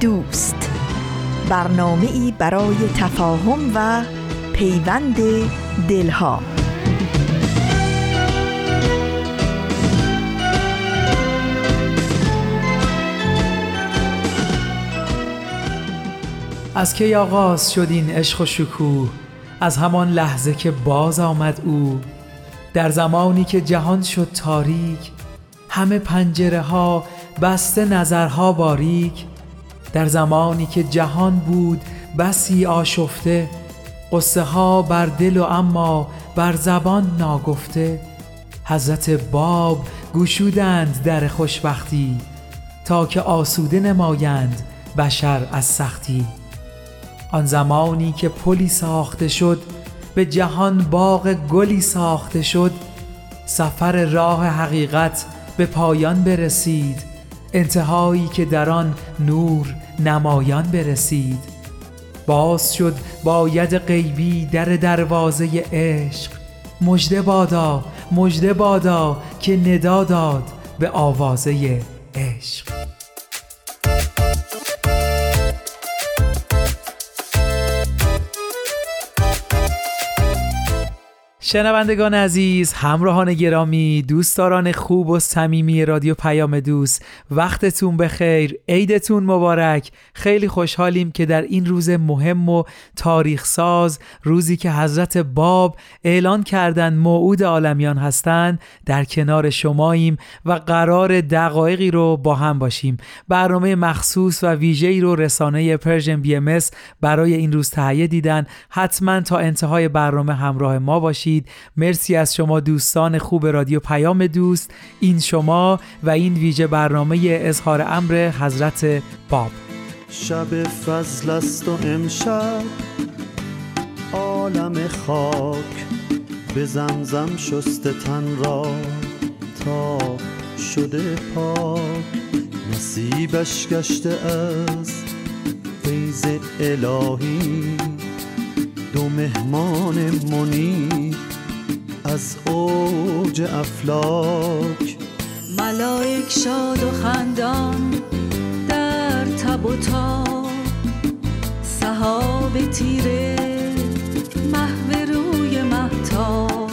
دوست. برنامه ای برای تفاهم و پیوند دلها. از کی آغاز شد این عشق و شکوه؟ از همان لحظه که باز آمد او. در زمانی که جهان شد تاریک همه پنجره ها بسته نظرها باریک. در زمانی که جهان بود بسی آشفته قصه ها بر دل و اما بر زبان ناگفته. حضرت باب گشودند در خوشبختی تا که آسوده نمایند بشر از سختی. آن زمانی که پلی ساخته شد به جهان باغ گلی ساخته شد سفر راه حقیقت به پایان برسید. انتهایی که در آن نور نمایان برسید. باز شد با ید غیبی در دروازه عشق. مژده بادا مژده بادا که ندا داد به آوازه عشق. شنوندگان عزیز همراهان گرامی دوستداران خوب و صمیمی رادیو پیام دوست وقتتون بخیر عیدتون مبارک. خیلی خوشحالیم که در این روز مهم و تاریخ ساز روزی که حضرت باب اعلان کردن موعود عالمیان هستند در کنار شماییم و قرار دقایقی رو با هم باشیم. برنامه مخصوص و ویژه‌ای رو رسانه Persian BMS برای این روز تهیه دیدن. حتما تا انتهای برنامه همراه ما باشید. مرسی از شما دوستان خوب رادیو پیام دوست این شما و این ویژه برنامه اظهار امر حضرت باب. شب فضل است و امشب عالم خاک به زمزم شست تن را تا شده پاک. نصیبش گشته از فیض الهی دو مهمان منی از اوج افلاک. ملائک شاد و خندان در تب و تاب. صحاب تیره محو روی محتاب.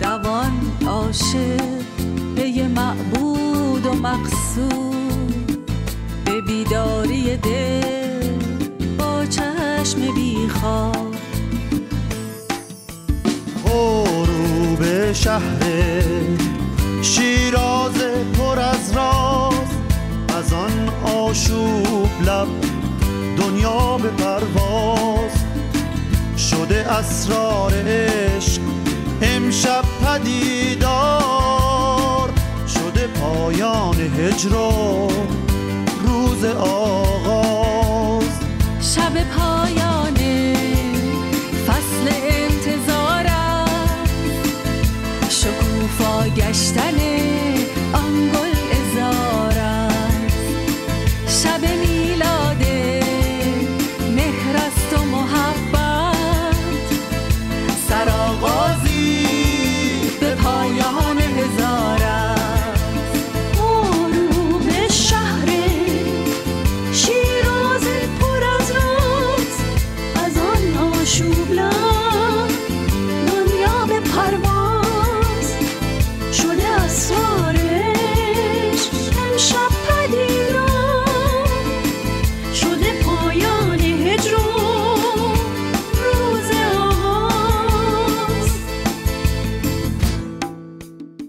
دوان عاشق به معبود و مقصود. به بیداری دل با چشم بیخواب. شهر شیراز پر از راز. از آن آشوب لب دنیا به پرواز. شده اسرار عشق امشب پدیدار. شده پایان هجر روز آغاز. شب پایان گشتن آن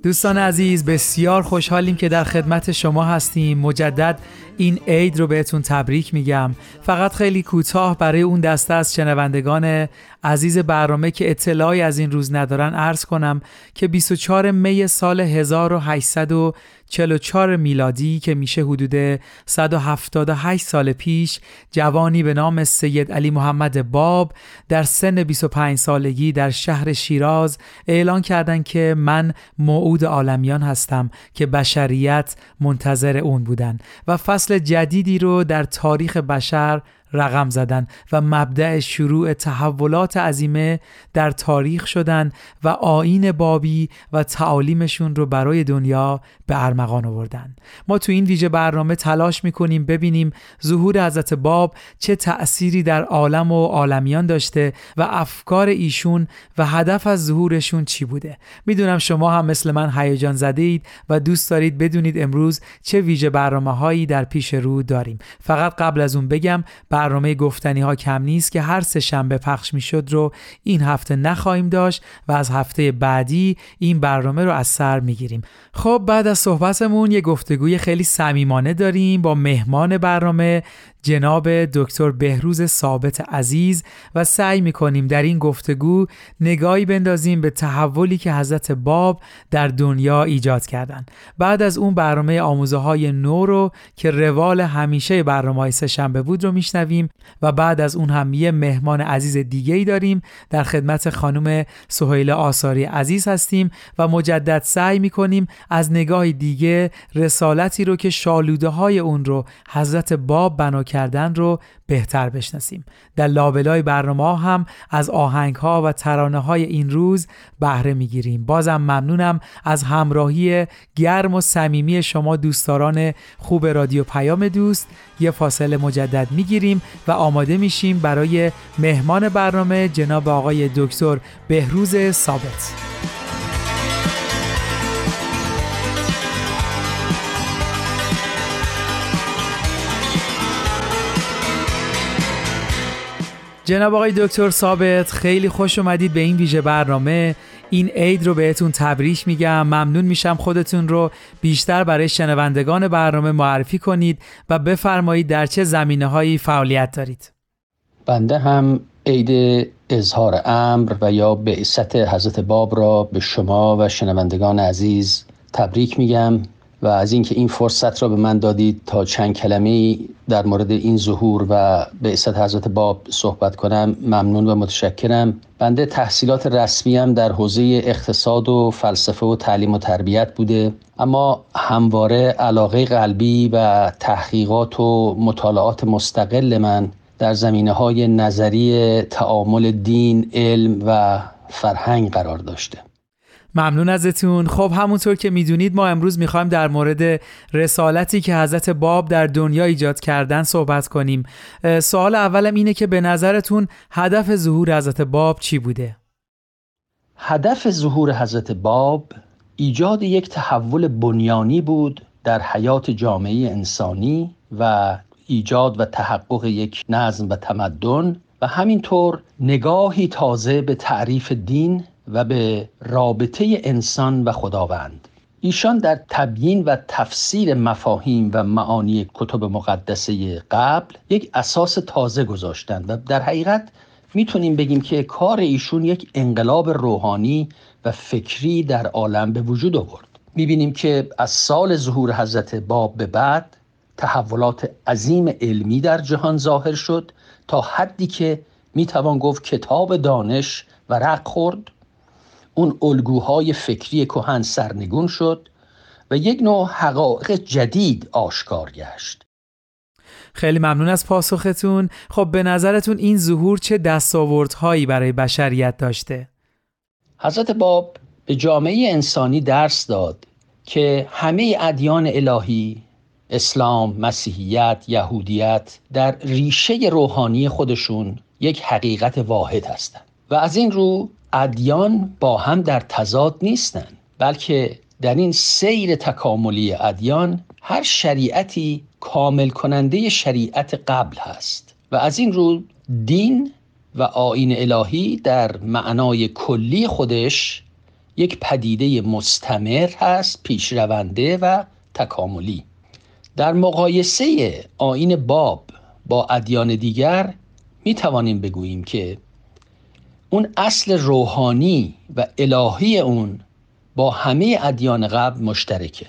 دوستان عزیز بسیار خوشحالیم که در خدمت شما هستیم. مجدد این عید رو بهتون تبریک میگم. فقط خیلی کوتاه برای اون دسته از شنوندگان عزیز برنامه که اطلاعی از این روز ندارن عرض کنم که 24 می سال 1800 44 میلادی که میشه حدود 178 سال پیش جوانی به نام سید علی محمد باب در سن 25 سالگی در شهر شیراز اعلان کردند که من موعود عالمیان هستم که بشریت منتظر اون بودن و فصل جدیدی رو در تاریخ بشر رقم زدن و مبدع شروع تحولات عظیمه در تاریخ شدن و آین بابی و تعالیمشون رو برای دنیا به ارمغان آوردن. ما تو این ویژه برنامه تلاش می‌کنیم ببینیم ظهور حضرت باب چه تأثیری در عالم و عالمیان داشته و افکار ایشون و هدف از ظهورشون چی بوده. می‌دونم شما هم مثل من هیجان زده اید و دوست دارید بدونید امروز چه ویژه برنامه هایی در پیش رو داریم. فقط قبل از اون بگم برنامه گفتنی ها کم نیست که هر سه شنبه پخش می‌شد رو این هفته نخواهیم داشت و از هفته بعدی این برنامه رو از سر می‌گیریم. خب بعد از صحبتمون یه گفتگوی خیلی صمیمانه داریم با مهمان برنامه جناب دکتر بهروز ثابت عزیز و سعی می‌کنیم در این گفتگو نگاهی بندازیم به تحولی که حضرت باب در دنیا ایجاد کردند. بعد از اون برنامه آموزه های نو رو که روال همیشه برنامه های سهشنبه بود رو میشنویم و بعد از اون هم یه مهمان عزیز دیگه ای داریم در خدمت خانم سهیل آثاری عزیز هستیم و مجدد سعی می‌کنیم از نگاه دیگه رسالتی رو که شالوده های اون رو حضرت باب بنا کردن رو بهتر بشناسیم. در لابلای برنامه هم از آهنگ ها و ترانه های این روز بهره می‌گیریم. بازم ممنونم از همراهی گرم و صمیمی شما دوستداران خوب رادیو پیام دوست. یه فاصله مجدد می‌گیریم و آماده میشیم برای مهمان برنامه جناب آقای دکتر بهروز ثابت. جناب آقای دکتر ثابت خیلی خوش اومدید به این ویژه برنامه. این عید رو بهتون تبریک میگم. ممنون میشم خودتون رو. بیشتر برای شنوندگان برنامه معرفی کنید و بفرمایید در چه زمینه هایی فعالیت دارید. بنده هم عید اظهار امر و یا بعثت حضرت باب را به شما و شنوندگان عزیز تبریک میگم. و از اینکه این فرصت را به من دادید تا چند کلمه در مورد این ظهور و به حضرت باب صحبت کنم ممنون و متشکرم. بنده تحصیلات رسمیم در حوزه اقتصاد و فلسفه و تعلیم و تربیت بوده. اما همواره علاقه قلبی و تحقیقات و مطالعات مستقل من در زمینه های نظری تعامل دین، علم و فرهنگ قرار داشته. ممنون ازتون خب همونطور که می‌دونید ما امروز می‌خوایم در مورد رسالتی که حضرت باب در دنیا ایجاد کردن صحبت کنیم سوال اولم اینه که به نظرتون هدف ظهور حضرت باب چی بوده؟ هدف ظهور حضرت باب ایجاد یک تحول بنیانی بود در حیات جامعه انسانی و ایجاد و تحقق یک نظم و تمدن و همینطور نگاهی تازه به تعریف دین و به رابطه انسان و خداوند. ایشان در تبیین و تفسیر مفاهیم و معانی کتب مقدسه قبل یک اساس تازه گذاشتند و در حقیقت می‌تونیم بگیم که کار ایشون یک انقلاب روحانی و فکری در عالم به وجود آورد. می‌بینیم که از سال ظهور حضرت باب به بعد تحولات عظیم علمی در جهان ظاهر شد تا حدی که می‌توان گفت کتاب دانش ورق خورد. اون الگوهای فکری کهن سرنگون شد و یک نوع حقایق جدید آشکار گشت. خیلی ممنون از پاسختون. خب به نظرتون این ظهور چه دستاوردهایی برای بشریت داشته؟ حضرت باب به جامعه انسانی درس داد که همه ادیان الهی اسلام، مسیحیت، یهودیت در ریشه روحانی خودشون یک حقیقت واحد هستند. و از این رو ادیان با هم در تضاد نیستند بلکه در این سیر تکاملی ادیان هر شریعتی کامل کننده شریعت قبل هست و از این رو دین و آین الهی در معنای کلی خودش یک پدیده مستمر هست پیشرونده و تکاملی. در مقایسه آین باب با ادیان دیگر می توانیم بگوییم که اون اصل روحانی و الهی اون با همه ادیان قبل مشترکه.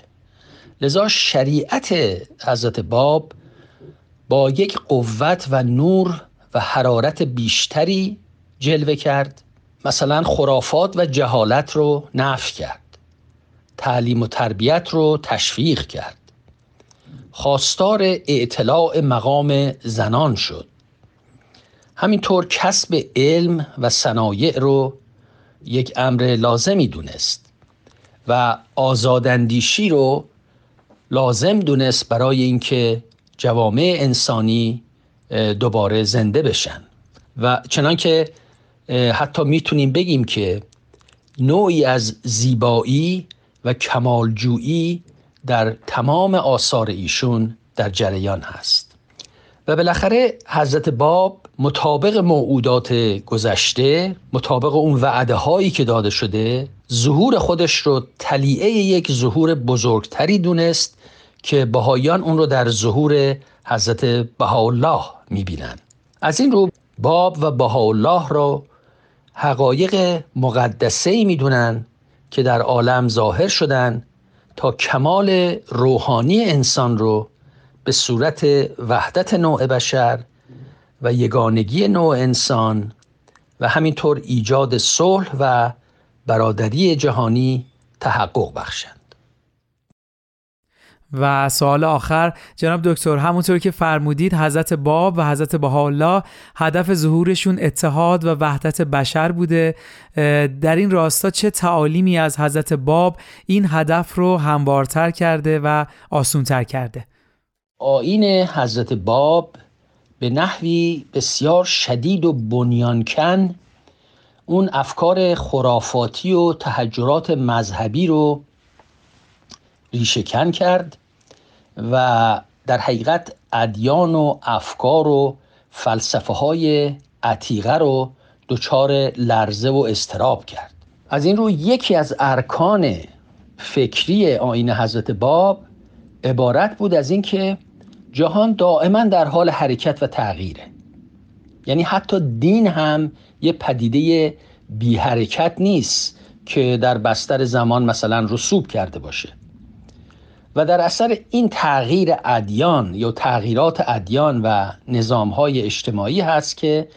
لذا شریعت حضرت باب با یک قوت و نور و حرارت بیشتری جلوه کرد. مثلا خرافات و جهالت رو نفی کرد. تعلیم و تربیت رو تشویق کرد. خواستار اعتلاع مقام زنان شد. همینطور کسب علم و صنایع رو یک امر لازمی دونست و آزاداندیشی رو لازم دونست برای اینکه جوامع انسانی دوباره زنده بشن. و چنانکه حتی می‌تونیم بگیم که نوعی از زیبایی و کمالجویی در تمام آثار ایشون در جریان هست. و بالاخره حضرت باب مطابق موعودات گذشته مطابق اون وعده هایی که داده شده ظهور خودش رو تلیعه یک ظهور بزرگتری دونست که بهاییان اون رو در ظهور حضرت بهاءالله می‌بینن. از این رو باب و بهاءالله را حقایق مقدسه می‌دونن که در عالم ظاهر شدن تا کمال روحانی انسان رو به صورت وحدت نوع بشر و یگانگی نوع انسان و همینطور ایجاد صلح و برادری جهانی تحقق بخشند. و سوال آخر جناب دکتر همونطور که فرمودید حضرت باب و حضرت بهاءالله هدف ظهورشون اتحاد و وحدت بشر بوده. در این راستا چه تعالیمی از حضرت باب این هدف رو هموارتر کرده و آسونتر کرده؟ آین حضرت باب به نحوی بسیار شدید و بنیانکن اون افکار خرافاتی و تحجرات مذهبی رو ریشهکن کرد و در حقیقت ادیان و افکار و فلسفه های عتیقه رو دچار لرزه و استراب کرد. از این رو یکی از ارکان فکری آین حضرت باب عبارت بود از اینکه جهان دائما در حال حرکت و تغییره. یعنی حتی دین هم یه پدیده بی حرکت نیست که در بستر زمان مثلا رسوب کرده باشه. و در اثر این تغییر ادیان یا تغییرات ادیان و نظامهای اجتماعی هست که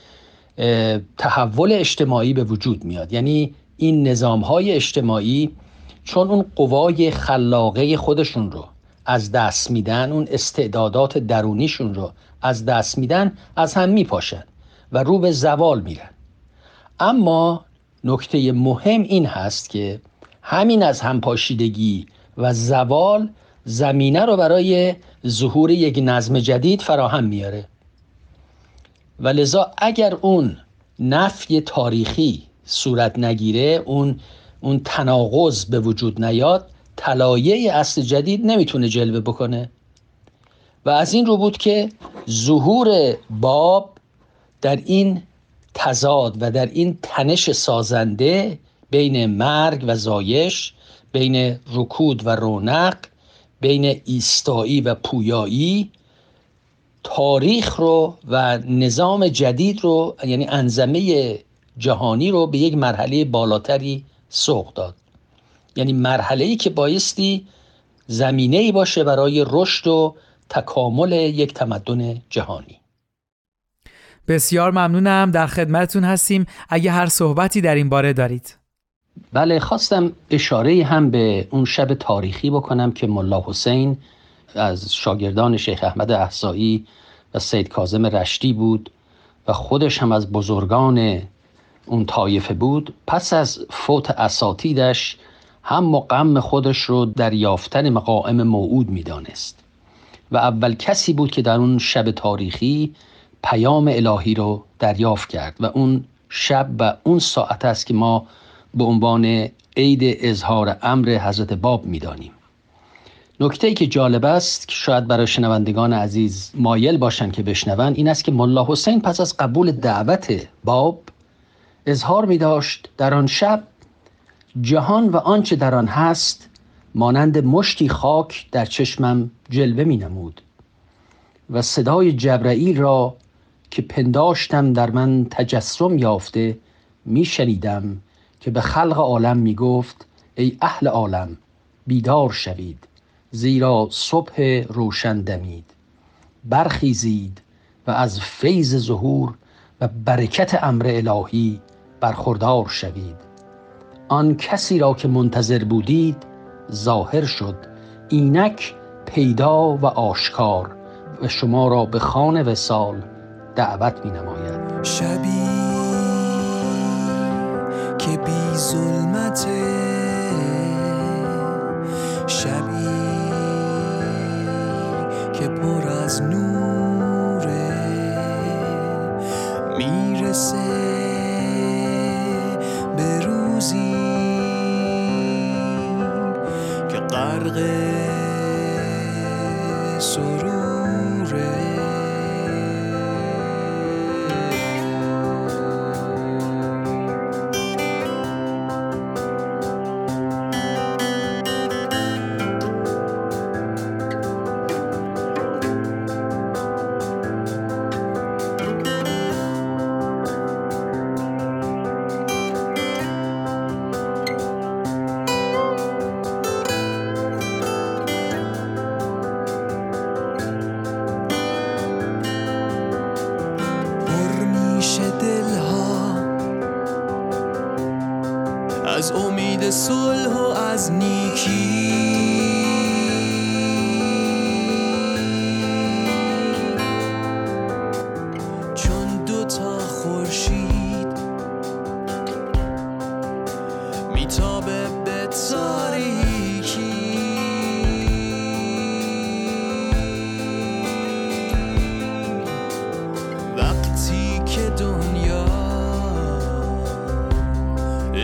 تحول اجتماعی به وجود میاد. یعنی این نظامهای اجتماعی چون اون قوای خلاقه خودشون رو از دست میدن اون استعدادات درونیشون رو از دست میدن از هم میپاشن و رو به زوال میرن. اما نکته مهم این هست که همین از همپاشیدگی و زوال زمینه رو برای ظهور یک نظم جدید فراهم میاره. و لذا اگر اون نفی تاریخی صورت نگیره اون اون تناقض به وجود نیاد طلایه اصل جدید نمی‌تونه جلوه بکنه. و از این رو بود که ظهور باب در این تضاد و در این تنش سازنده بین مرگ و زایش بین رکود و رونق بین ایستایی و پویایی تاریخ رو و نظام جدید رو یعنی انظمه جهانی رو به یک مرحله بالاتری سوق داد. یعنی مرحله ای که بایستی زمینه ای باشه برای رشد و تکامل یک تمدن جهانی. بسیار ممنونم. در خدمتتون هستیم. اگه هر صحبتی در این باره دارید. بله خواستم اشاره هم به اون شب تاریخی بکنم که ملا حسین از شاگردان شیخ احمد احسایی و سید کازم رشتی بود و خودش هم از بزرگان اون طایفه بود. پس از فوت اساتیدش هم غم خودش رو در یافتن مقائم موعود می‌دانست. و اول کسی بود که در اون شب تاریخی پیام الهی رو دریافت کرد و اون شب و اون ساعت است که ما به عنوان عید اظهار امر حضرت باب می‌دانیم. نکته ای که جالب است که شاید برای شنوندگان عزیز مایل باشن که بشنون این است که ملا حسین پس از قبول دعوت باب اظهار می داشت در آن شب جهان و آنچه در آن هست مانند مشتی خاک در چشمم جلوه می نمود و صدای جبرئیل را که پنداشتم در من تجسم یافته می شنیدم که به خلق عالم می گفت ای اهل عالم بیدار شوید زیرا صبح روشن دمید. برخیزید و از فیض ظهور و برکت امر الهی برخوردار شوید. آن کسی را که منتظر بودید ظاهر شد. اینک پیدا و آشکار و شما را به خانه وسال دعوت می نماید شبی که بی ظلمته شبی که پر از نوره می‌رسه غرق سروره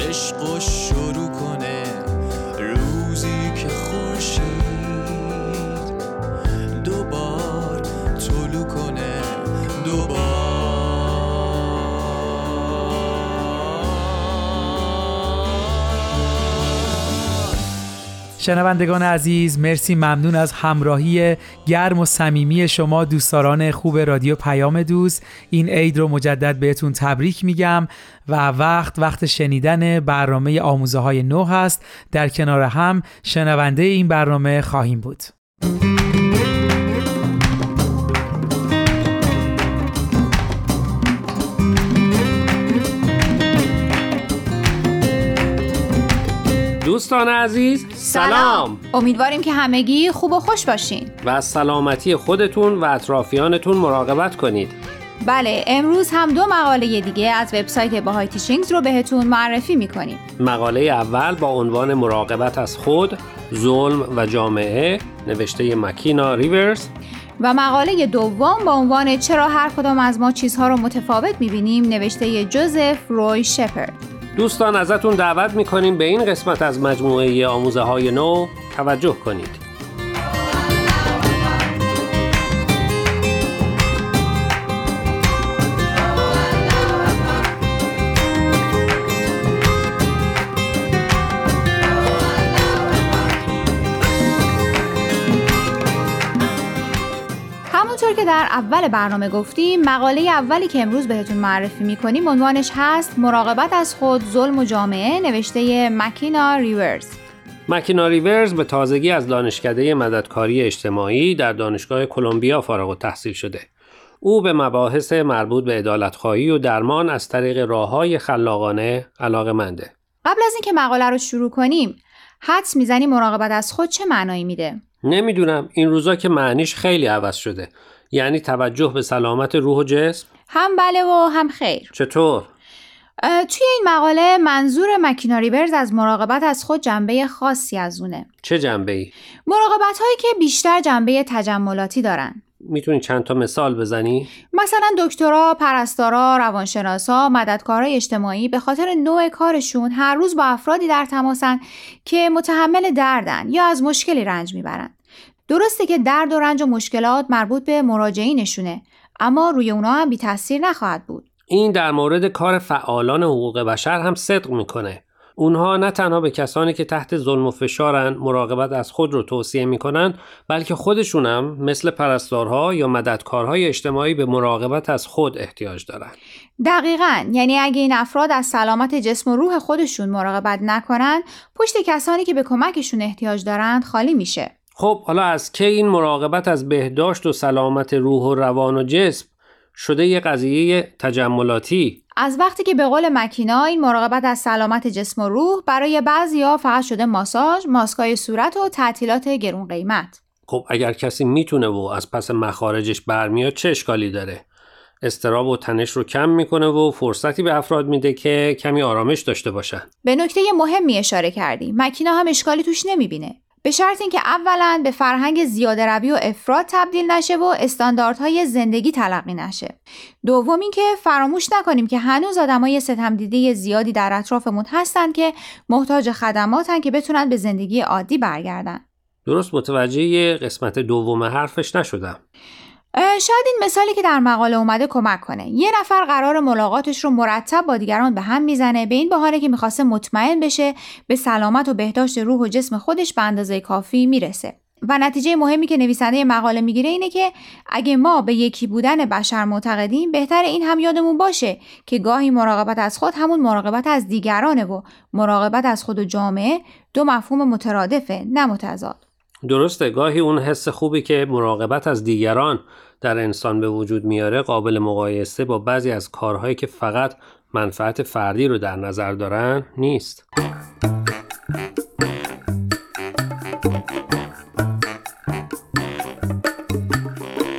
عشق شروع کنه. شنوندگان عزیز مرسی ممنون از همراهی گرم و صمیمی شما دوستداران خوب رادیو پیام دوست. این عید رو مجدد بهتون تبریک میگم و وقت وقت شنیدن برنامه آموزه های نو هست. در کنار هم شنونده این برنامه خواهیم بود. دوستان عزیز سلام. امیدواریم که همگی خوب و خوش باشین. و از سلامتی خودتون و اطرافیانتون مراقبت کنید. بله امروز هم دو مقاله دیگه از وبسایت باهای تیچینگز رو بهتون معرفی می‌کنیم. مقاله اول با عنوان مراقبت از خود ظلم و جامعه نوشته مکینا ریورز. و مقاله دوم با عنوان چرا هر کدام از ما چیزها رو متفاوت می‌بینیم نوشته جوزف روی شپرد. دوستان ازتون دعوت می‌کنیم به این قسمت از مجموعه آموزه های نو توجه کنید. در اول برنامه گفتیم مقاله اولی که امروز بهتون معرفی می‌کنیم عنوانش هست مراقبت از خود ظلم و جامعه نوشته مکینا ریورز مکینا ریورز به تازگی از دانشکده مددکاری اجتماعی در دانشگاه کلمبیا فارغ التحصیل شده. او به مباحث مربوط به عدالتخواهی و درمان از طریق راههای خلاقانه علاقمنده. قبل از اینکه مقاله رو شروع کنیم حدس می‌زنی مراقبت از خود چه معنایی میده نمی‌دونم این روزا که معنیش خیلی عوض شده. یعنی توجه به سلامت روح و جسم؟ هم بله و هم خیر چطور؟ توی این مقاله منظور مکینا ریورز از مراقبت از خود جنبه خاصی از اونه چه جنبه ای؟ مراقبت هایی که بیشتر جنبه تجملاتی دارن می‌تونی چند تا مثال بزنی؟ مثلا دکترا، پرستارا، روانشناسا، مددکارای اجتماعی به خاطر نوع کارشون هر روز با افرادی در تماسن که متحمل دردن یا از مشکلی رنج می‌برن. درسته که درد و رنج و مشکلات مربوط به مراجعینشونه اما روی اونا هم بی تاثیر نخواهد بود. این در مورد کار فعالان حقوق بشر هم صدق می‌کنه. اونها نه تنها به کسانی که تحت ظلم و فشارن مراقبت از خود رو توصیه می‌کنن بلکه خودشونم مثل پرستارها یا مددکارهای اجتماعی به مراقبت از خود احتیاج دارن. دقیقا یعنی اگه این افراد از سلامت جسم و روح خودشون مراقبت نکنن پشت کسانی که به کمکشون احتیاج دارند خالی میشه. خب حالا از کی این مراقبت از بهداشت و سلامت روح و روان و جسم شده یه قضیه تجملاتی از وقتی که به قول مکینا این مراقبت از سلامت جسم و روح برای بعضیا فقط شده ماساژ، ماسکای صورت و تعطیلات گرون قیمت. خب اگر کسی می‌تونه و از پس مخارجش برمیاد چه اشکالی داره؟ استراب و تنش رو کم می‌کنه و فرصتی به افراد میده که کمی آرامش داشته باشن. به نکته مهمی اشاره کردی. مکینا هم اشکالی توش نمی‌بینه. به شرط اینکه اولا به فرهنگ زیاده روی و افراد تبدیل نشه و استانداردهای زندگی تلقی نشه. دوم اینکه فراموش نکنیم که هنوز آدمای ستمدیده زیادی در اطرافمون هستن که محتاج خدماتن که بتونن به زندگی عادی برگردن. درست متوجه قسمت دوم حرفش نشدم. شاید این مثالی که در مقاله اومده کمک کنه. یه نفر قرار ملاقاتش رو مرتب با دیگران به هم می‌زنه به این بهانه که می‌خواسته مطمئن بشه به سلامت و بهداشت روح و جسم خودش به اندازه کافی می‌رسه. و نتیجه مهمی که نویسنده مقاله می‌گیره اینه که اگه ما به یکی بودن بشر معتقدیم بهتر این هم یادمون باشه که گاهی مراقبت از خود همون مراقبت از دیگرانه و مراقبت از خود و جامعه دو مفهوم مترادفه نه متضاد. درسته گاهی اون حس خوبی که مراقبت از دیگران در انسان به وجود میاره قابل مقایسه با بعضی از کارهایی که فقط منفعت فردی رو در نظر دارن نیست.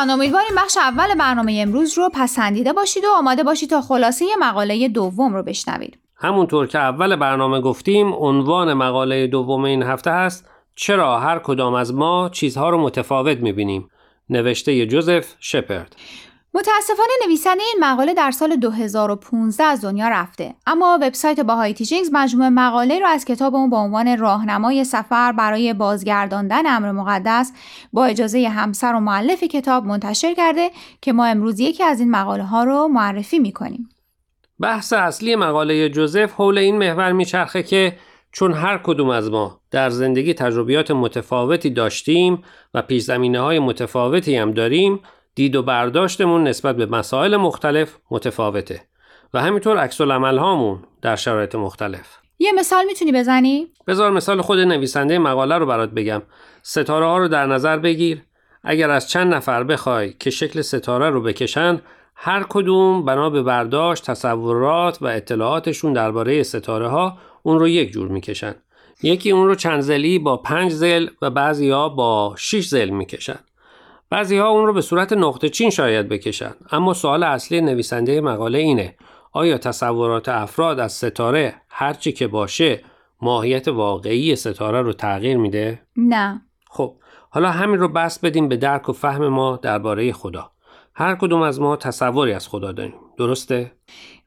دوستان امیدواریم بخش اول برنامه امروز رو پسندیده باشید و آماده باشید تا خلاصه مقاله دوم رو بشنوید. همونطور که اول برنامه گفتیم عنوان مقاله دوم این هفته هست چرا هر کدام از ما چیزها رو متفاوت می‌بینیم نوشته جوزف شپرد متاسفانه نویسنده این مقاله در سال 2015 از دنیا رفته. اما وبسایت باهای تیچینگز مجموعه مقاله را از کتاب اون با عنوان راهنمای سفر برای بازگرداندن امر مقدس با اجازه همسر و معلف کتاب منتشر کرده که ما امروز یکی از این مقاله ها رو معرفی می‌کنیم. بحث اصلی مقاله جوزف حول این محور میچرخه که چون هر کدوم از ما در زندگی تجربیات متفاوتی داشتیم و پیش زمینه های متفاوتی هم داریم دید و برداشتمون نسبت به مسائل مختلف متفاوته و همینطور عکس هامون در شرایط مختلف. یه مثال می‌تونی بزنی؟ بذار مثال خود نویسنده مقاله رو برات بگم. ستاره ها رو در نظر بگیر. اگر از چند نفر بخوای که شکل ستاره رو بکشن هر کدوم بنا به برداشت تصورات و اطلاعاتشون درباره ستاره ها اون رو یک جور می‌کشن. یکی اون رو چند زلی با پنج زل و بعضی ها با شش زل می‌کشن. بعضی ها اون رو به صورت نقطه چین شاید بکشن اما سوال اصلی نویسنده مقاله اینه آیا تصورات افراد از ستاره هرچی که باشه ماهیت واقعی ستاره رو تغییر میده؟ نه خب حالا همین رو بس بدیم به درک و فهم ما درباره خدا هر کدوم از ما تصوری از خدا داریم درسته؟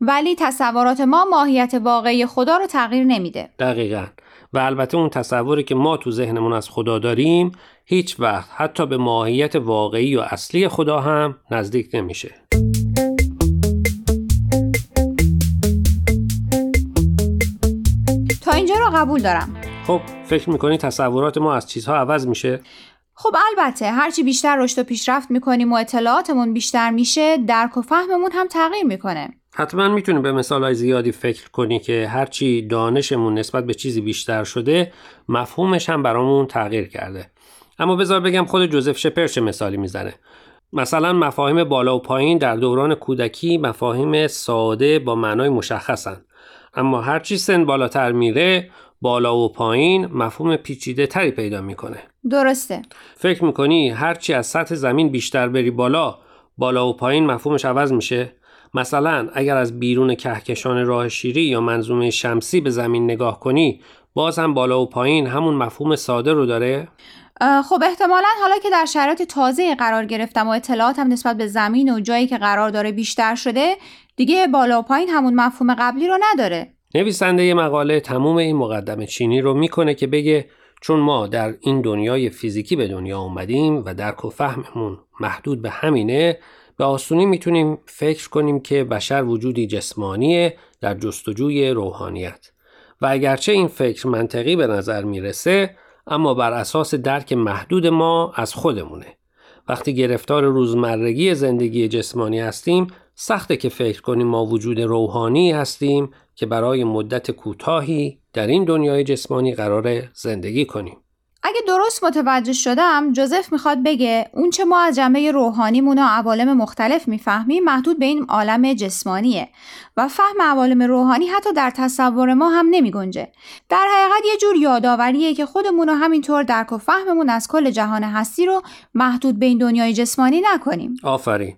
ولی تصورات ما ماهیت واقعی خدا رو تغییر نمیده دقیقا و البته اون تصوری که ما تو ذهنمون از خدا داریم هیچ وقت حتی به ماهیت واقعی و اصلی خدا هم نزدیک نمیشه. تا اینجا رو قبول دارم. خب فکر می‌کنی تصورات ما از چیزها عوض میشه؟ خب البته هرچی بیشتر رشد و پیشرفت می‌کنیم و اطلاعاتمون بیشتر میشه درک و فهممون هم تغییر می‌کنه حتما می‌تونیم به مثال زیادی فکر کنی که هرچی دانشمون نسبت به چیزی بیشتر شده مفهومش هم برامون تغییر کرده. اما بذار بگم خود جوزف شپر چه مثالی می‌زنه. مثلا مفاهیم بالا و پایین در دوران کودکی مفاهیم ساده با معنای مشخصن. اما هرچی سن بالاتر میره بالا و پایین مفهوم پیچیده تری پیدا می‌کنه. درسته. فکر می‌کنی هرچی از سطح زمین بیشتر بری بالا بالا و پایین مفهومش عوض میشه؟ مثلا اگر از بیرون کهکشان راه شیری یا منظومه شمسی به زمین نگاه کنی باز هم بالا و پایین همون مفهوم ساده رو داره؟ خب احتمالا حالا که در شرایط تازه قرار گرفتم و اطلاعاتم نسبت به زمین و جایی که قرار داره بیشتر شده دیگه بالا و پایین همون مفهوم قبلی رو نداره. نویسنده مقاله تموم این مقدم چینی رو می‌کنه که بگه چون ما در این دنیای فیزیکی به دنیا اومدیم و درک و فهممون محدود به همینه به آسونی می‌تونیم فکر کنیم که بشر وجودی جسمانیه در جستجوی روحانیت. و اگرچه این فکر منطقی به نظر می‌رسه اما بر اساس درک محدود ما از خودمونه. وقتی گرفتار روزمرگی زندگی جسمانی هستیم سخته که فکر کنیم ما وجود روحانی هستیم که برای مدت کوتاهی در این دنیای جسمانی قرار زندگی کنیم. اگه درست متوجه شدم جوزف می‌خواد بگه اون چه ما از جنبه روحانیمون و عوالم مختلف می‌فهمیم محدود به این عالم جسمانیه و فهم عوالم روحانی حتی در تصور ما هم نمی گنجه. در حقیقت یه جور یادآوریه که خودمون رو همینطور درک و فهممون از کل جهان هستی رو محدود به این دنیای جسمانی نکنیم. آفرین.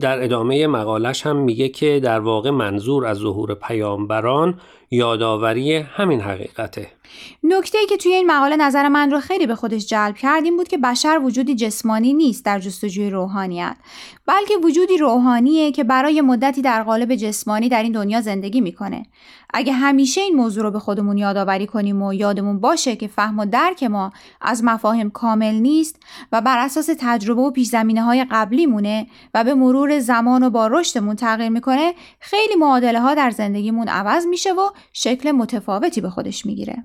در ادامه مقالش هم میگه که در واقع منظور از ظهور پیامبران یادآوری همین حقیقته. نکته ای که توی این مقاله نظر من رو خیلی به خودش جلب کرد این بود که بشر وجودی جسمانی نیست در جستجوی روحانیت بلکه وجودی روحانیه که برای مدتی در قالب جسمانی در این دنیا زندگی می‌کنه. اگه همیشه این موضوع رو به خودمون یادآوری کنیم و یادمون باشه که فهم و درک ما از مفاهیم کامل نیست و بر اساس تجربه و پیش زمینه های قبلی مونه و به مرور زمان و با رشدمون تغییر می‌کنه خیلی معادله ها در زندگیمون عوض میشه و شکل متفاوتی به خودش می‌گیره.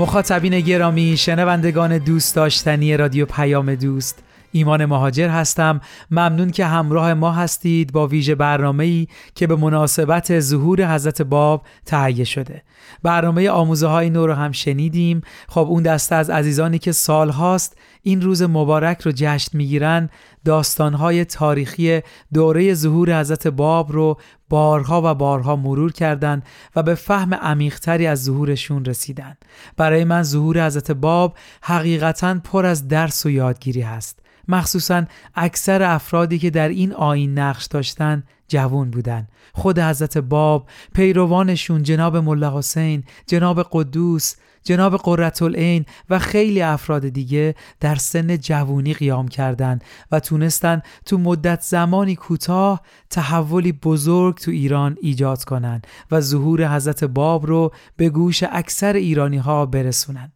مخاطبین گرامی شنوندگان دوست داشتنی رادیو پیام دوست ایمان مهاجر هستم. ممنون که همراه ما هستید با ویژه برنامه ای که به مناسبت ظهور حضرت باب تهیه شده. برنامه آموزه های نو رو هم شنیدیم. خب اون دسته از عزیزانی که سال هاست این روز مبارک رو جشن می‌گیرن داستانهای تاریخی دوره ظهور حضرت باب رو بارها و بارها مرور کردند و به فهم عمیقتری از ظهورشون رسیدن برای من ظهور حضرت باب حقیقتا پر از درس و یادگیری هست. مخصوصا اکثر افرادی که در این آین نقش داشتن جوون بودن خود حضرت باب پیروانشون جناب ملا حسین جناب قدوس جناب قرتالعین و خیلی افراد دیگه در سن جوونی قیام کردند و تونستن تو مدت زمانی کوتاه تحولی بزرگ تو ایران ایجاد کنند و ظهور حضرت باب رو به گوش اکثر ایرانی ها برسونن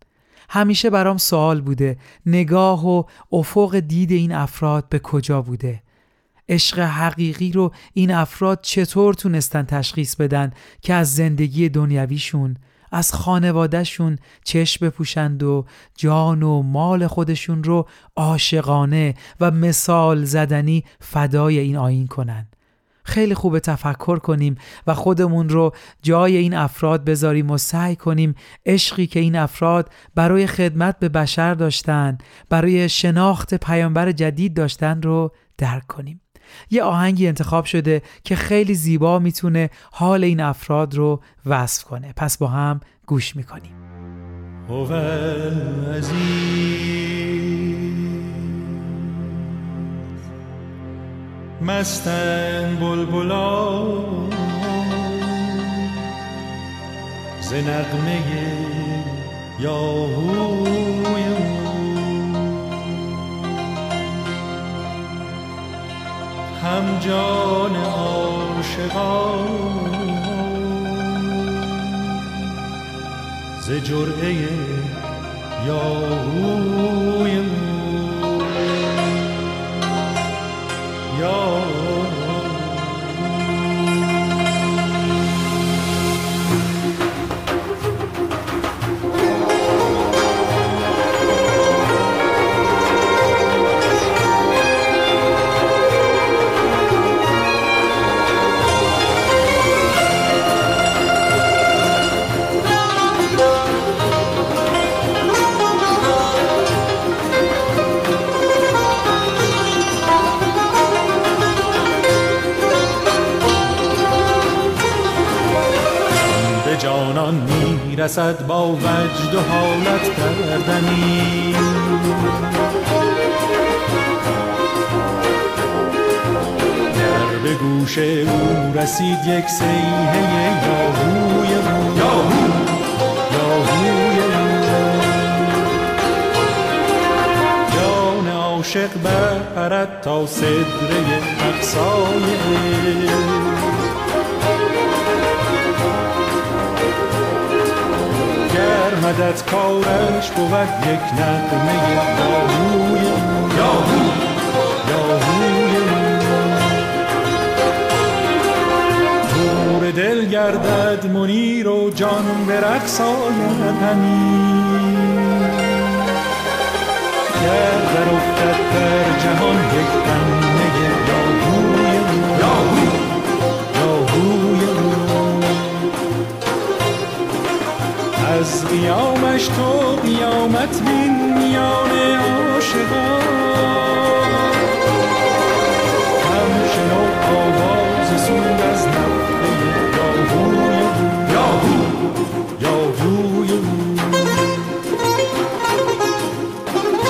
همیشه برام سوال بوده نگاه و افق دید این افراد به کجا بوده؟ عشق حقیقی رو این افراد چطور تونستن تشخیص بدن که از زندگی دنیویشون از خانوادهشون چشم بپوشند و جان و مال خودشون رو عاشقانه و مثال زدنی فدای این آین کنند. خیلی خوب تفکر کنیم و خودمون رو جای این افراد بذاریم و سعی کنیم عشقی که این افراد برای خدمت به بشر داشتن برای شناخت پیامبر جدید داشتن رو درک کنیم یه آهنگی انتخاب شده که خیلی زیبا می‌تونه حال این افراد رو وصف کنه. پس با هم گوش می‌کنیم. مستن بلبلا ز نغمه یاهوی هم جان عاشقان. ز جرعه یاهوی رسد با وجد و حالت کردنی. در به گوش او رسید یک سیحه یاهوی او. یاهو! یاهوی جان عاشق برپرد تا صدره اقصای مدد کارش بود یک نقمه یاهوی. یاهو یاهوی. نور دل گردد منیر و جان به رقص آید همی. گر در افتد در جهان یک از قیامش تو قیامت بین میان عاشقان. هم شنو آواز سود از نفته یاهوی یاهو. یاهوی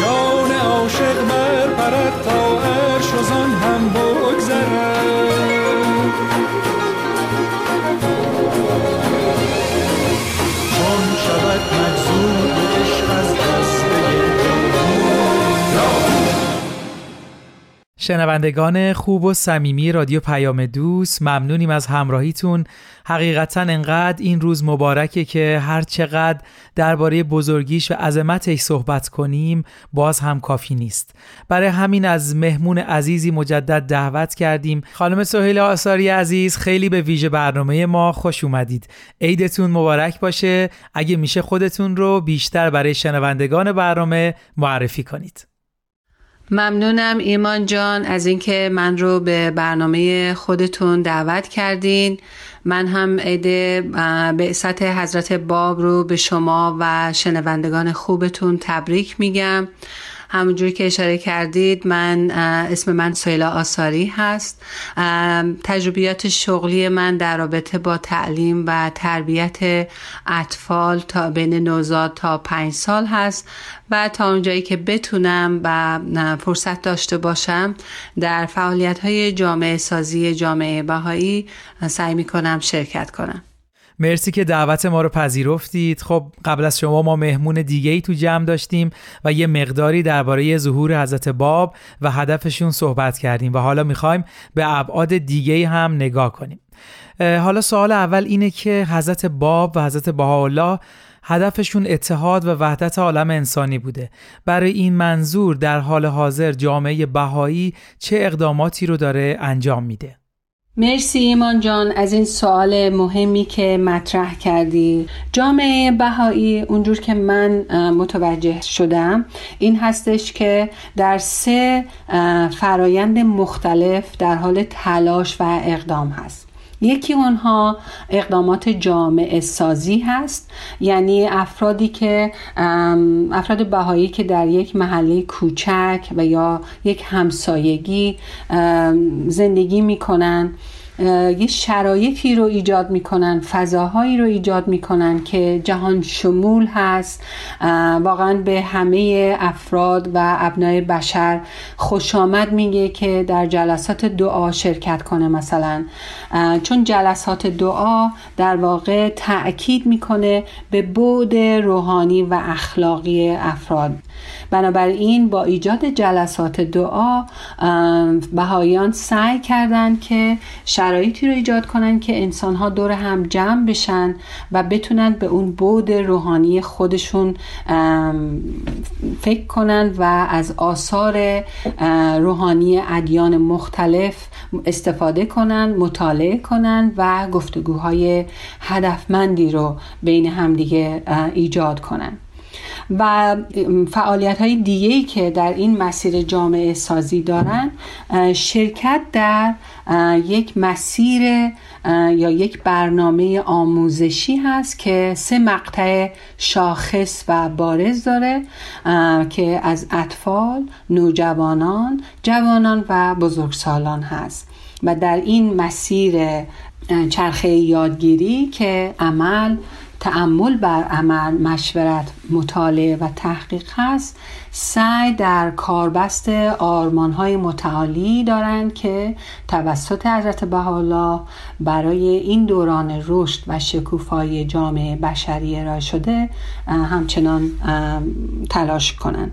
جان عاشق بر پرد تا شنوندگان خوب و صمیمی رادیو پیام دوست ممنونیم از همراهیتون. حقیقتا انقدر این روز مبارکه که هر چقدر درباره بزرگیش و عظمتش صحبت کنیم باز هم کافی نیست. برای همین از مهمون عزیزی مجدد دعوت کردیم. خانم سهیل آثاری عزیز خیلی به ویژه برنامه ما خوش اومدید. عیدتون مبارک باشه. اگه میشه خودتون رو بیشتر برای شنوندگان برنامه معرفی کنید. ممنونم ایمان جان از اینکه من رو به برنامه خودتون دعوت کردین. من هم عید به سطح حضرت باب رو به شما و شنوندگان خوبتون تبریک میگم. همونجور که اشاره کردید من اسم من سیلا آثاری هست. تجربیات شغلی من در رابطه با تعلیم و تربیت اطفال تا بین نوزاد تا پنج سال هست و تا اونجایی که بتونم و فرصت داشته باشم در فعالیت های جامعه سازی جامعه بهایی سعی می کنم شرکت کنم. مرسی که دعوت ما رو پذیرفتید. خب قبل از شما ما مهمون دیگه ای تو جمع داشتیم و یه مقداری درباره ظهور حضرت باب و هدفشون صحبت کردیم و حالا می‌خوایم به ابعاد دیگه هم نگاه کنیم. حالا سوال اول اینه که حضرت باب و حضرت بهاءالله هدفشون اتحاد و وحدت عالم انسانی بوده. برای این منظور در حال حاضر جامعه بهایی چه اقداماتی رو داره انجام میده؟ مرسی ایمان جان از این سوال مهمی که مطرح کردی. جامعه بهایی اونجور که من متوجه شدم این هستش که در سه فرایند مختلف در حال تلاش و اقدام هست. یکی اونها اقدامات جامعه سازی هست. یعنی افرادی که افراد بهایی که در یک محله کوچک و یا یک همسایگی زندگی می‌کنن. یه شرایطی رو ایجاد می‌کنن فضاهایی رو ایجاد می‌کنن که جهان شمول هست. واقعا به همه افراد و ابنای بشر خوش آمد میگه که در جلسات دعا شرکت کنه مثلا. چون جلسات دعا در واقع تأکید می‌کنه به بود روحانی و اخلاقی افراد. بنابراین با ایجاد جلسات دعا بهاییان سعی کردند که شرایطی رو ایجاد کنند که انسانها دور هم جمع بشن و بتونن به اون بود روحانی خودشون فکر کنند و از آثار روحانی ادیان مختلف استفاده کنند مطالعه کنند و گفتگوهای هدفمندی رو بین همدیگه ایجاد کنند. و فعالیت های که در این مسیر جامعه سازی دارن شرکت در یک مسیر یا یک برنامه آموزشی هست که سه مقطع شاخص و بارز داره که از اطفال، نوجوانان، جوانان و بزرگسالان هست. و در این مسیر چرخه یادگیری که عمل تعمل بر عمل مشورت مطالعه و تحقیق هست. سعی در کاربست آرمان های متعالی دارند که توسط حضرت بحالا برای این دوران رشد و شکوفای جامعه بشری ارائه شده همچنان تلاش کنند.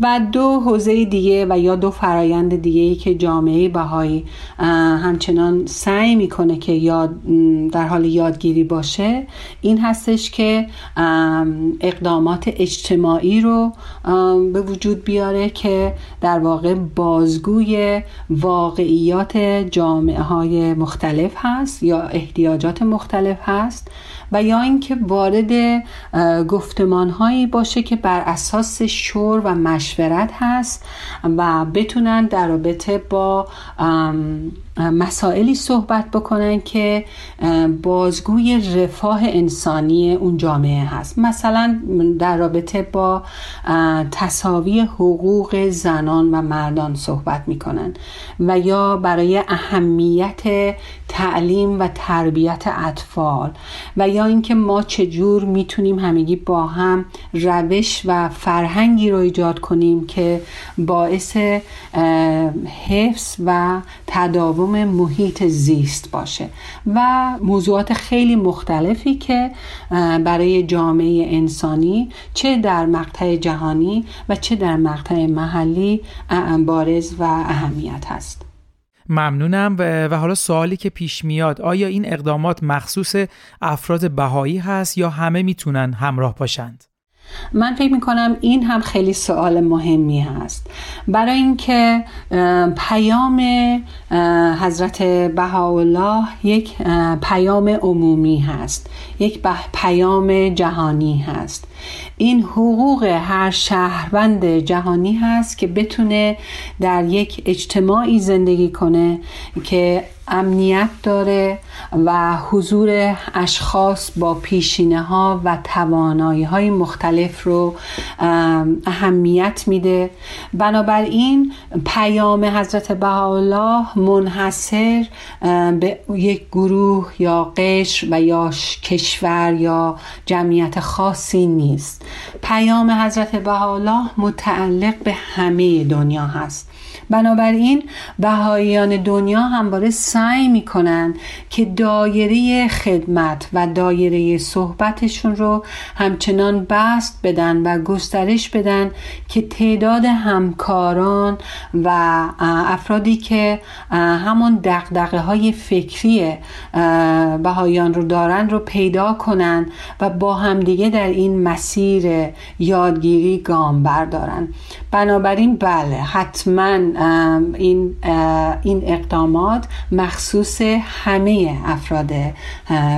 و دو حوزه دیگه و یا دو فرایند دیگه ای که جامعه بهایی همچنان سعی می‌کنه که یاد در حال یادگیری باشه این هستش که اقدامات اجتماعی رو به وجود بیاره که در واقع بازگوی واقعیات جامعه های مختلف هست یا احتیاجات مختلف هست و یا اینکه وارد گفتمان هایی باشه که بر اساس شور و مشورت هست و بتونن در رابطه با مسائلی صحبت بکنن که بازگوی رفاه انسانی اون جامعه هست. مثلا در رابطه با تصاوی حقوق زنان و مردان صحبت می‌کنن و یا برای اهمیت تعلیم و تربیت اطفال و یا اینکه ما چجور می‌تونیم همگی با هم روش و فرهنگی رو ایجاد کنیم که باعث حفظ و تداوم محیط زیست باشه و موضوعات خیلی مختلفی که برای جامعه انسانی چه در مقطع جهانی و چه در مقطع محلی بارز و اهمیت هست ممنونم و حالا سوالی که پیش میاد آیا این اقدامات مخصوص افراد بهایی هست یا همه می‌تونن همراه باشند؟ من فکر می‌کنم این هم خیلی سوال مهمی هست. برای اینکه پیام حضرت بهاءالله یک پیام عمومی هست. یک پیام جهانی هست. این حقوق هر شهروند جهانی هست که بتونه در یک اجتماعی زندگی کنه که امنیت داره و حضور اشخاص با پیشینه ها و توانایی های مختلف رو اهمیت میده. بنابراین پیام حضرت بهاءالله منحصر به یک گروه یا قشر و یا کشور یا جمعیت خاصی نیست. پیام حضرت بهاءالله متعلق به همه دنیا هست. بنابراین بهاییان دنیا همواره سعی می‌کنن که دایره خدمت و دایره صحبتشون رو همچنان بست بدن و گسترش بدن که تعداد همکاران و افرادی که همون دقدقه های فکری بهاییان رو دارن رو پیدا کنن و با همدیگه در این مسیر یادگیری گام بردارن. بنابراین بله حتما این این اقدامات مخصوص همه افراد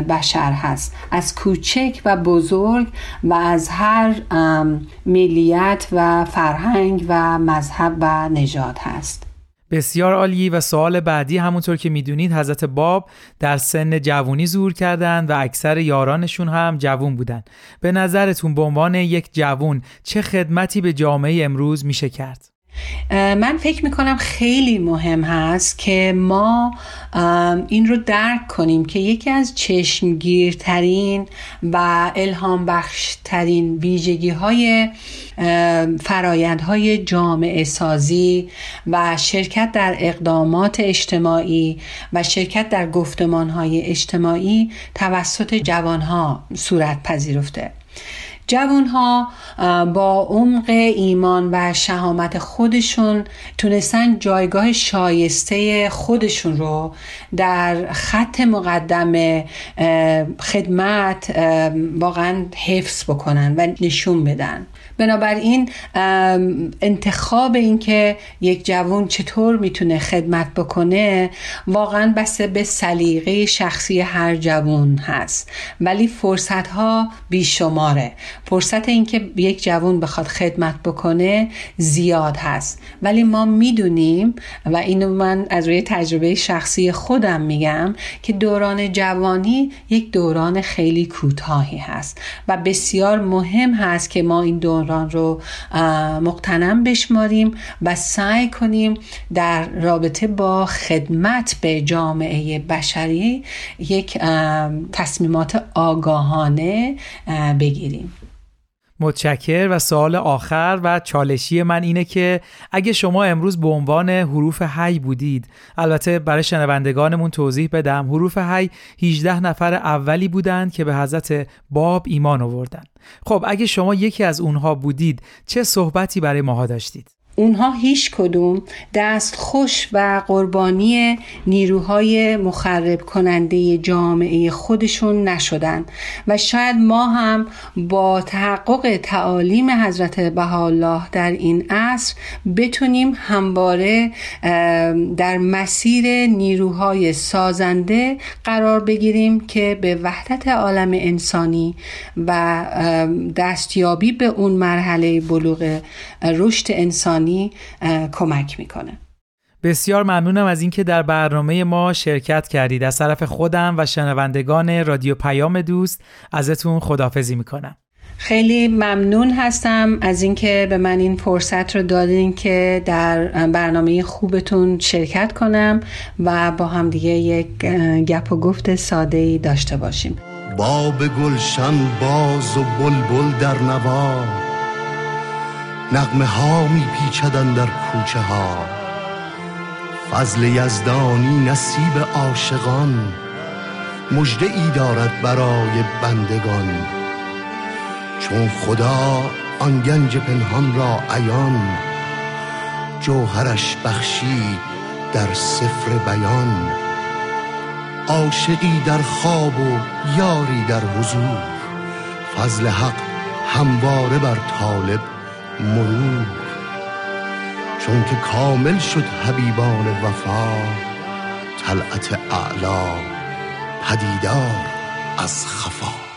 بشر هست. از کوچک و بزرگ و از هر ملیت و فرهنگ و مذهب و نژاد هست. بسیار عالی و سوال بعدی همونطور که می‌دونید حضرت باب در سن جوونی ظهور کردند و اکثر یارانشون هم جوون بودن به نظرتون به عنوان یک جوون چه خدمتی به جامعه امروز میشه کرد؟ من فکر می‌کنم خیلی مهم هست که ما این رو درک کنیم که یکی از چشمگیرترین و الهام بخشترین ویژگی های فرایندهای جامعه سازی و شرکت در اقدامات اجتماعی و شرکت در گفتمانهای اجتماعی توسط جوانها صورت پذیرفته. جوان ها با عمق ایمان و شهامت خودشون تونستن جایگاه شایسته خودشون رو در خط مقدم خدمت واقعا حفظ بکنن و نشون بدن. بنابراین انتخاب اینکه یک جوان چطور می‌تونه خدمت بکنه واقعا بسته به سلیقه شخصی هر جوان هست. ولی فرصت ها بیشماره. فرصت اینکه یک جوان بخواد خدمت بکنه زیاد هست. ولی ما می‌دونیم و اینو من از روی تجربه شخصی خودم میگم که دوران جوانی یک دوران خیلی کوتاهی هست و بسیار مهم هست که ما این دوران رو مقتنم بشماریم و سعی کنیم در رابطه با خدمت به جامعه بشری یک تصمیمات آگاهانه بگیریم. متشکر. و سوال آخر و چالشی من اینه که اگه شما امروز به عنوان حروف هی بودید البته برای شنوندگانمون توضیح بدم حروف هی 18 نفر اولی بودند که به حضرت باب ایمان آوردن خب اگه شما یکی از اونها بودید چه صحبتی برای ماها داشتید؟ اونها هیچ کدوم دست خوش و قربانی نیروهای مخرب کننده جامعه خودشون نشدن. و شاید ما هم با تحقق تعالیم حضرت بهاءالله در این عصر بتونیم همواره در مسیر نیروهای سازنده قرار بگیریم که به وحدت عالم انسانی و دستیابی به اون مرحله بلوغ رشد انسانی کمک می‌کنه. بسیار ممنونم از اینکه در برنامه ما شرکت کردید. از طرف خودم و شنوندگان رادیو پیام دوست ازتون خدافزی می‌کنم. خیلی ممنون هستم از اینکه به من این فرصت رو دادین که در برنامه خوبتون شرکت کنم و با هم دیگه یک گپ و گفت ساده ای داشته باشیم. باب گلشن باز و بلبل در نوا. نغمه ها می پیچدن در کوچه ها. فضل یزدانی نصیب عاشقان مجده ای دارد برای بندگان. چون خدا آن گنج پنهان را عیان جوهرش بخشید در سفر بیان. عاشقی در خواب و یاری در حضور فضل حق همواره بر طالب مرور. چون که کامل شد حبیبان وفا طلعت اعلا پدیدار از خفا.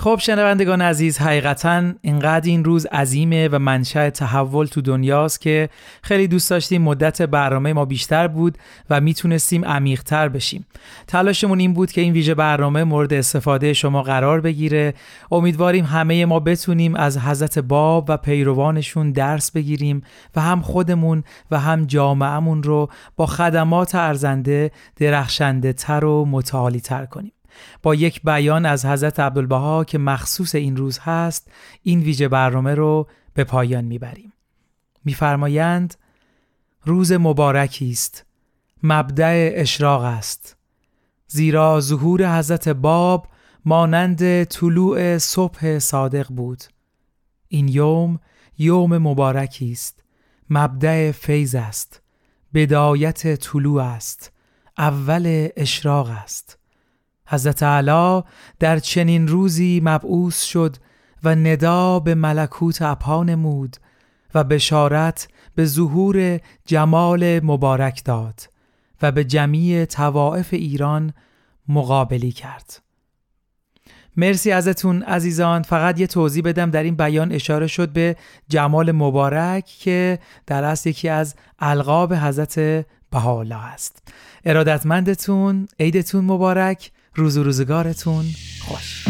خب شنوندگان عزیز حقیقتا اینقدر این روز عظیمه و منشأ تحول تو دنیاست که خیلی دوست داشتیم مدت برنامه ما بیشتر بود و می‌تونستیم عمیقتر بشیم. تلاشمون این بود که این ویژه برنامه مورد استفاده شما قرار بگیره. امیدواریم همه ما بتونیم از حضرت باب و پیروانشون درس بگیریم و هم خودمون و هم جامعهمون رو با خدمات ارزنده درخشنده تر و متعالی تر کنیم. با یک بیان از حضرت عبدالبها که مخصوص این روز هست این ویژه برنامه رو به پایان می‌بریم. میفرمایند روز مبارکی است. مبدع اشراق است. زیرا ظهور حضرت باب مانند طلوع صبح صادق بود. این یوم یوم مبارکی است. مبدع فیض است. بدایت طلوع است. اول اشراق است. حضرت علا در چنین روزی مبعوث شد و ندا به ملکوت اپا نمود و بشارت به ظهور جمال مبارک داد و به جمیع توائف ایران مقابلی کرد. مرسی ازتون عزیزان. فقط یه توضیح بدم. در این بیان اشاره شد به جمال مبارک که در اصل یکی از القاب حضرت بهاءالله است. ارادتمندتون عیدتون مبارک. روز و روزگارتون خوش.